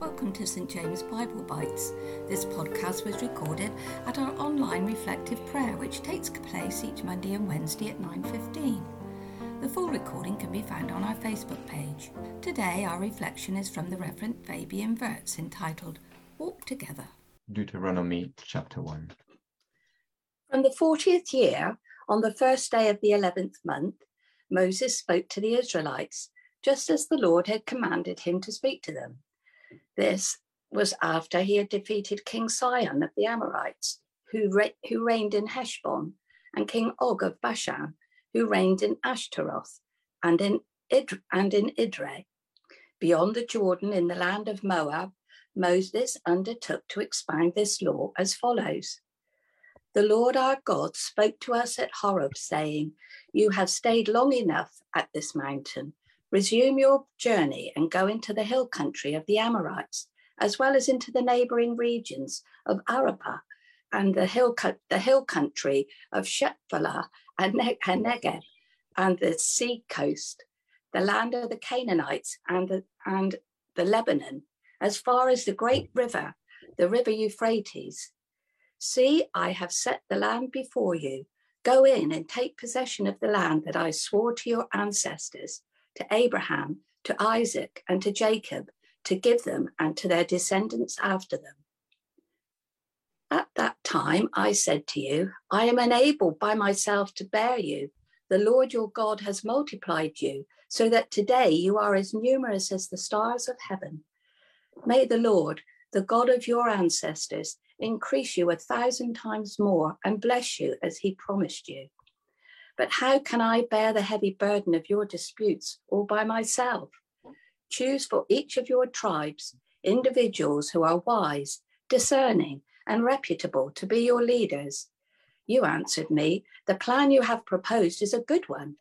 Welcome to St James Bible Bites. This podcast was recorded at our online reflective prayer which takes place each Monday and Wednesday at 9:15. The full recording can be found on our Facebook page. Today our reflection is from the Reverend Fabian Wuyts entitled Walk Together. Deuteronomy chapter 1. From the 40th year, on the first day of the 11th month, Moses spoke to the Israelites, just as the Lord had commanded him to speak to them. This was after he had defeated King Sihon of the Amorites, who, re- who reigned in Heshbon, and King Og of Bashan, who reigned in Ashtaroth and in, Id- and in Idre. Beyond the Jordan in the land of Moab, Moses undertook to expound this law as follows. The Lord our God spoke to us at Horeb, saying, You have stayed long enough at this mountain. Resume your journey and go into the hill country of the Amorites, as well as into the neighboring regions of Arabah and the hill, the hill country of Shephelah and Negev and the sea coast, the land of the Canaanites and the, and the Lebanon, as far as the great river, the river Euphrates. See, I have set the land before you. Go in and take possession of the land that I swore to your ancestors, to Abraham, to Isaac, and to Jacob, to give them and to their descendants after them. At that time I said to you, I am unable by myself to bear you. The Lord your God has multiplied you, so that today you are as numerous as the stars of heaven. May the Lord, the God of your ancestors, increase you a thousand times more and bless you as he promised you. But how can I bear the heavy burden of your disputes all by myself? Choose for each of your tribes individuals who are wise, discerning, and reputable to be your leaders. You answered me, The plan you have proposed is a good one.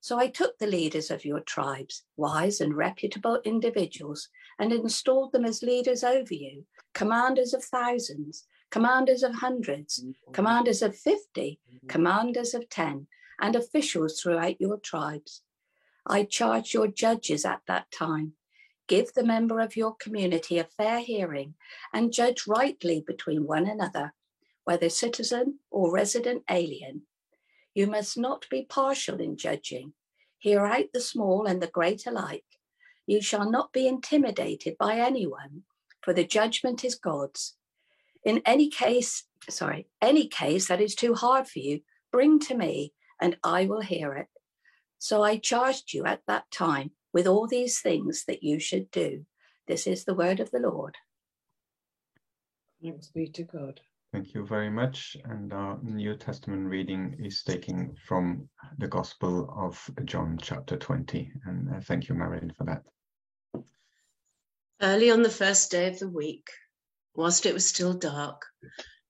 So I took the leaders of your tribes, wise and reputable individuals, and installed them as leaders over you, commanders of thousands, commanders of hundreds, mm-hmm. commanders of 50, mm-hmm. commanders of 10, and officials throughout your tribes. I charge your judges at that time. Give the member of your community a fair hearing and judge rightly between one another, whether citizen or resident alien. You must not be partial in judging. Hear out the small and the great alike. You shall not be intimidated by anyone, for the judgment is God's. In any case, sorry, any case that is too hard for you, bring to me, and I will hear it. So I charged you at that time with all these things that you should do. This is the word of the Lord. Thanks be to God. Thank you very much. And our New Testament reading is taken from the Gospel of John, chapter 20. And uh, thank you, Marilyn, for that. Early on the first day of the week, whilst it was still dark,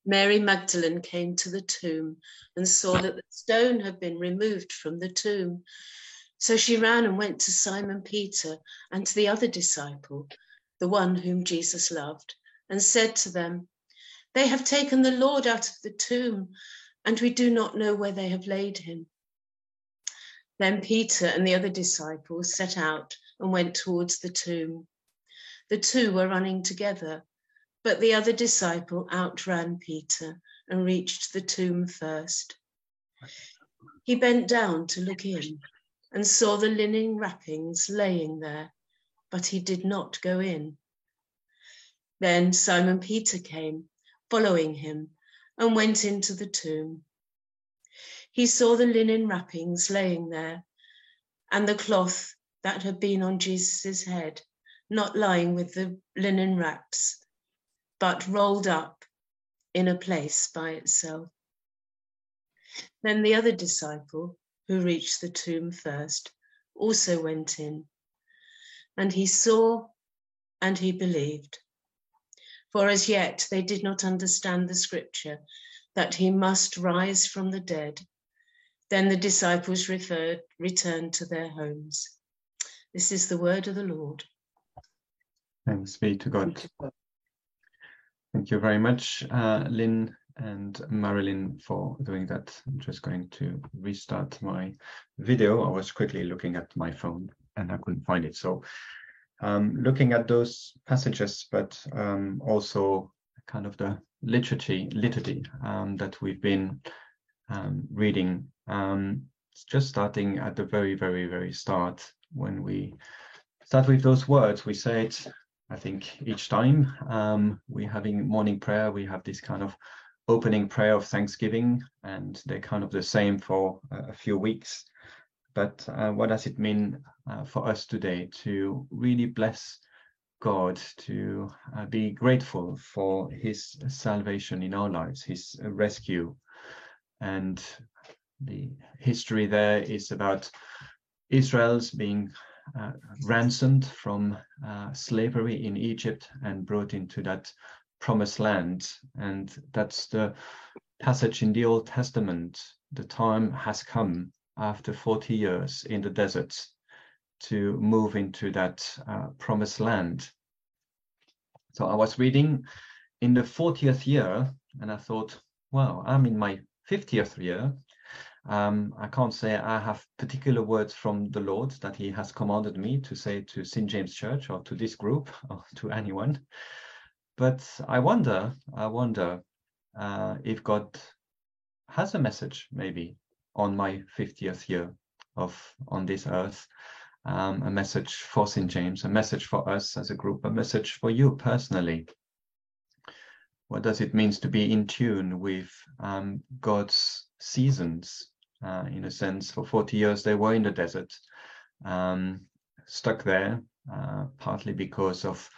Mary Magdalene came to the tomb and saw that the stone had been removed from the tomb. So she ran and went to Simon Peter and to the other disciple, the one whom Jesus loved, and said to them, They have taken the Lord out of the tomb, and we do not know where they have laid him. Then Peter and the other disciples set out and went towards the tomb. The two were running together but the other disciple outran Peter and reached the tomb first. He bent down to look in and saw the linen wrappings laying there, but he did not go in. Then Simon Peter came, following him, and went into the tomb. He saw the linen wrappings laying there, and the cloth that had been on Jesus' head, not lying with the linen wraps but rolled up in a place by itself. Then the other disciple, who reached the tomb first, also went in, and he saw and he believed. For as yet they did not understand the scripture that he must rise from the dead. Then the disciples referred, returned to their homes. This is the word of the Lord. Thanks be to God. Thank you very much, uh, Lynn and Marilyn, for doing that. I'm just going to restart my video. I was quickly looking at my phone and I couldn't find it. So um, looking at those passages, but um, also kind of the liturgy, liturgy um, that we've been um, reading. Um, just starting at the very, very, very start when we start with those words, we say it. I think each time um, we're having morning prayer, we have this kind of opening prayer of Thanksgiving, and they're kind of the same for a few weeks. But uh, what does it mean uh, for us today to really bless God, to uh, be grateful for His salvation in our lives, His rescue? And the history there is about Israel's being uh, ransomed from uh, slavery in Egypt and brought into that promised land. And that's the passage in the Old Testament. The time has come after 40 years in the desert to move into that uh, promised land. So I was reading in the 40th year and I thought, wow, I'm in my 50th year. Um, I can't say I have particular words from the Lord that He has commanded me to say to St. James Church or to this group or to anyone. But I wonder, I wonder uh, if God has a message maybe on my 50th year of on this earth um, a message for st james a message for us as a group a message for you personally what does it mean to be in tune with um, god's seasons uh, in a sense for 40 years they were in the desert um, stuck there uh, partly because of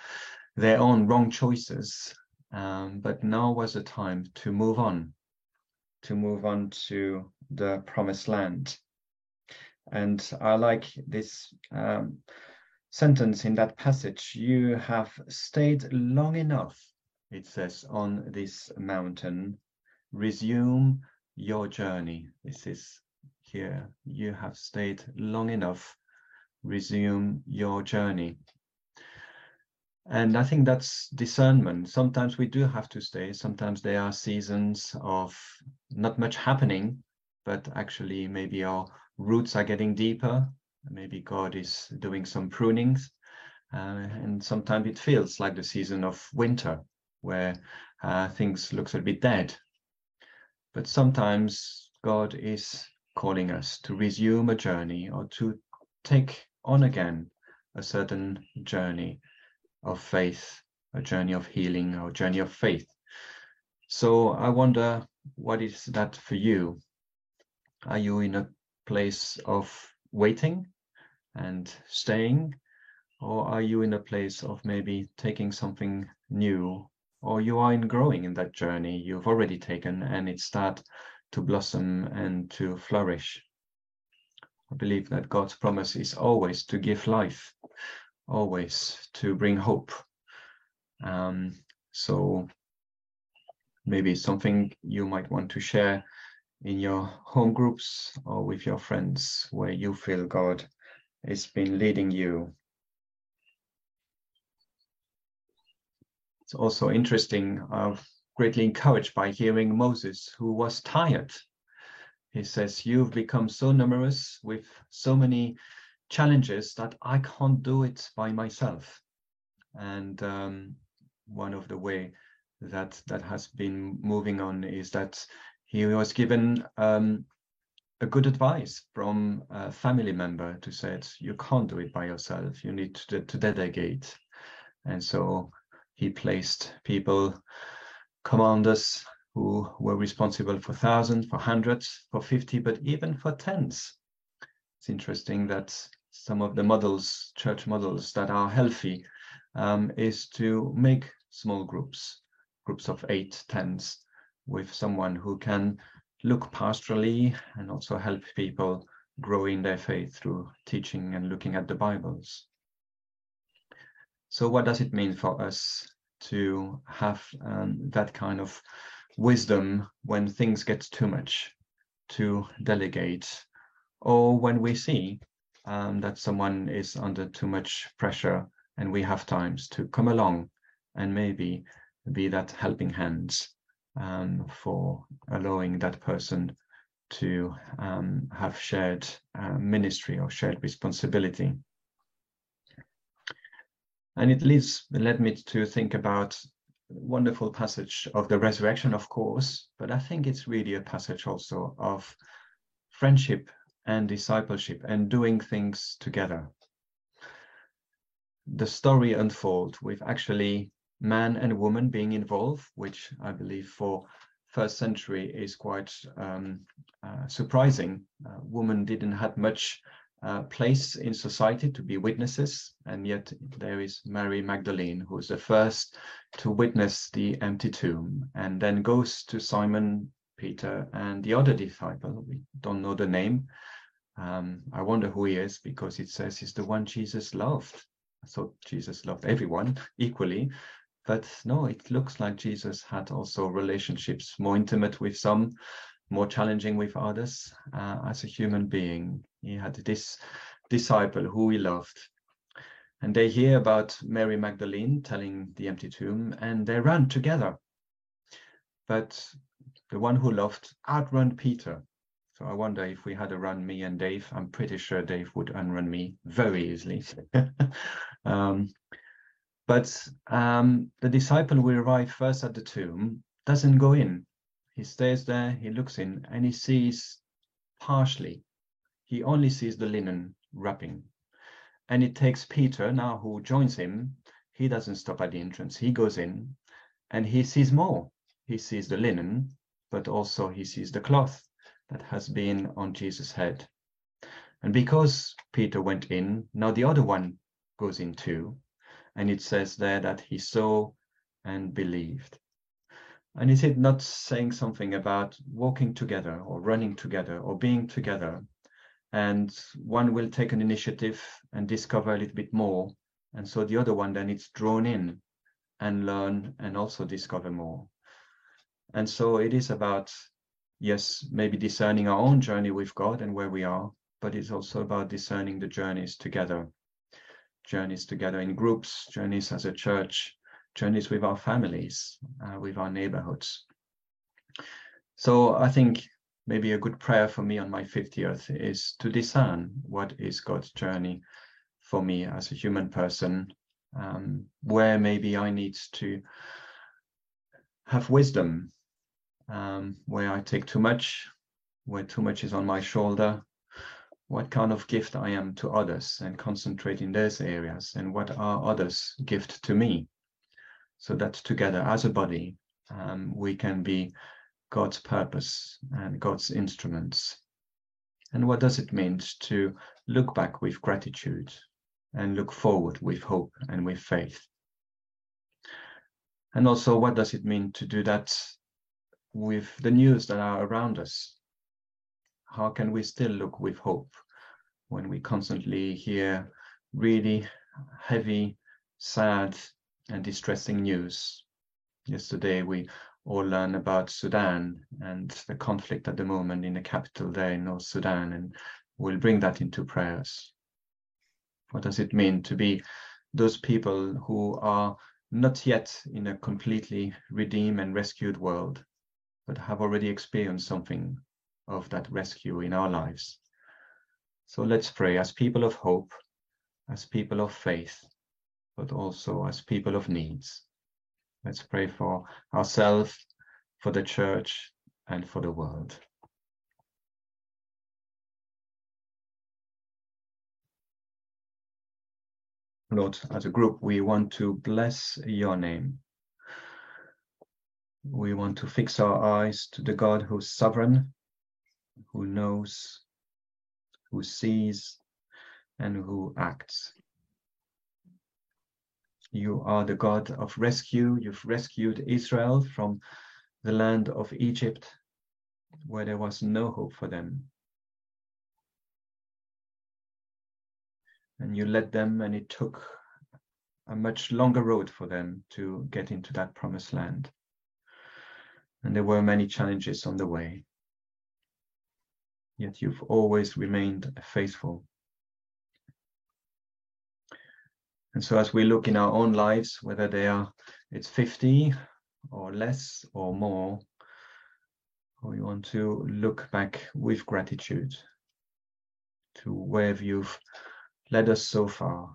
their own wrong choices um, but now was the time to move on to move on to the promised land. And I like this um, sentence in that passage you have stayed long enough, it says, on this mountain. Resume your journey. This is here. You have stayed long enough. Resume your journey. And I think that's discernment. Sometimes we do have to stay. Sometimes there are seasons of not much happening, but actually maybe our roots are getting deeper. Maybe God is doing some prunings. Uh, and sometimes it feels like the season of winter where uh, things looks a bit dead. But sometimes God is calling us to resume a journey or to take on again a certain journey of faith, a journey of healing, or a journey of faith. So I wonder, what is that for you? Are you in a place of waiting and staying? Or are you in a place of maybe taking something new? Or you are in growing in that journey you've already taken and it start to blossom and to flourish. I believe that God's promise is always to give life, always to bring hope. Um, so maybe something you might want to share in your home groups or with your friends where you feel God has been leading you. Also interesting, uh, greatly encouraged by hearing Moses, who was tired. He says, You've become so numerous with so many challenges that I can't do it by myself. And um, one of the way that that has been moving on is that he was given um, a good advice from a family member to say you can't do it by yourself you need to, to delegate and so he placed people commanders who were responsible for thousands for hundreds for 50 but even for tens it's interesting that some of the models church models that are healthy um, is to make small groups groups of eight tens with someone who can look pastorally and also help people grow in their faith through teaching and looking at the Bibles. So, what does it mean for us to have um, that kind of wisdom when things get too much, to delegate, or when we see um, that someone is under too much pressure and we have times to come along and maybe be that helping hands um, for allowing that person to um, have shared uh, ministry or shared responsibility. And it leads led me to think about wonderful passage of the resurrection, of course, but I think it's really a passage also of friendship and discipleship and doing things together. The story unfolds with actually man and woman being involved, which I believe for first century is quite um, uh, surprising. Uh, women didn't have much uh, place in society to be witnesses, and yet there is Mary Magdalene, who is the first to witness the empty tomb, and then goes to Simon Peter and the other disciple. We don't know the name. Um, I wonder who he is because it says he's the one Jesus loved. I thought Jesus loved everyone equally, but no, it looks like Jesus had also relationships more intimate with some, more challenging with others. Uh, as a human being, he had this disciple who he loved. And they hear about Mary Magdalene telling the empty tomb, and they run together. But the one who loved outrun Peter. So I wonder if we had a run me and Dave, I'm pretty sure Dave would unrun me very easily. um, but um, the disciple who arrived first at the tomb doesn't go in. He stays there, he looks in, and he sees partially. He only sees the linen wrapping. And it takes Peter, now who joins him, he doesn't stop at the entrance. He goes in and he sees more. He sees the linen, but also he sees the cloth that has been on Jesus' head. And because Peter went in, now the other one goes in too. And it says there that he saw and believed. And is it not saying something about walking together or running together or being together? And one will take an initiative and discover a little bit more. And so the other one then it's drawn in and learn and also discover more. And so it is about, yes, maybe discerning our own journey with God and where we are, but it's also about discerning the journeys together journeys together in groups, journeys as a church, journeys with our families, uh, with our neighborhoods. So I think maybe a good prayer for me on my 50th is to discern what is God's journey for me as a human person, um, where maybe I need to have wisdom, um, where I take too much, where too much is on my shoulder, what kind of gift I am to others and concentrate in those areas and what are others' gift to me. So that together as a body, um, we can be God's purpose and God's instruments. And what does it mean to look back with gratitude and look forward with hope and with faith? And also, what does it mean to do that with the news that are around us? how can we still look with hope when we constantly hear really heavy, sad, and distressing news? Yesterday, we all learned about Sudan and the conflict at the moment in the capital there in North Sudan, and we'll bring that into prayers. What does it mean to be those people who are not yet in a completely redeemed and rescued world, but have already experienced something of that rescue in our lives. So let's pray as people of hope, as people of faith, but also as people of needs. Let's pray for ourselves, for the church, and for the world. Lord, as a group, we want to bless your name. We want to fix our eyes to the God who's sovereign, who knows, who sees, and who acts. You are the God of rescue. You've rescued Israel from the land of Egypt where there was no hope for them. And you led them, and it took a much longer road for them to get into that promised land. And there were many challenges on the way yet you've always remained faithful. And so as we look in our own lives, whether they are it's 50 or less or more, we want to look back with gratitude to where you've led us so far.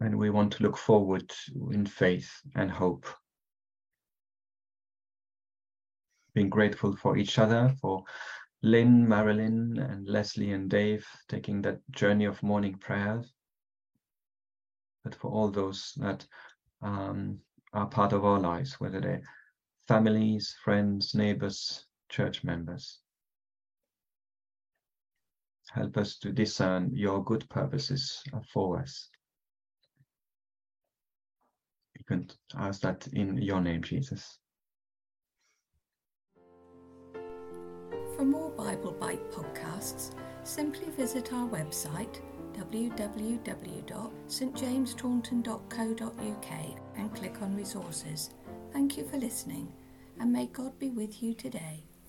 and we want to look forward in faith and hope. Being grateful for each other, for Lynn, Marilyn, and Leslie and Dave taking that journey of morning prayers, but for all those that um, are part of our lives, whether they're families, friends, neighbors, church members. Help us to discern your good purposes for us. You can ask that in your name, Jesus. For more Bible Bite podcasts, simply visit our website www.stjamestaunton.co.uk and click on resources. Thank you for listening, and may God be with you today.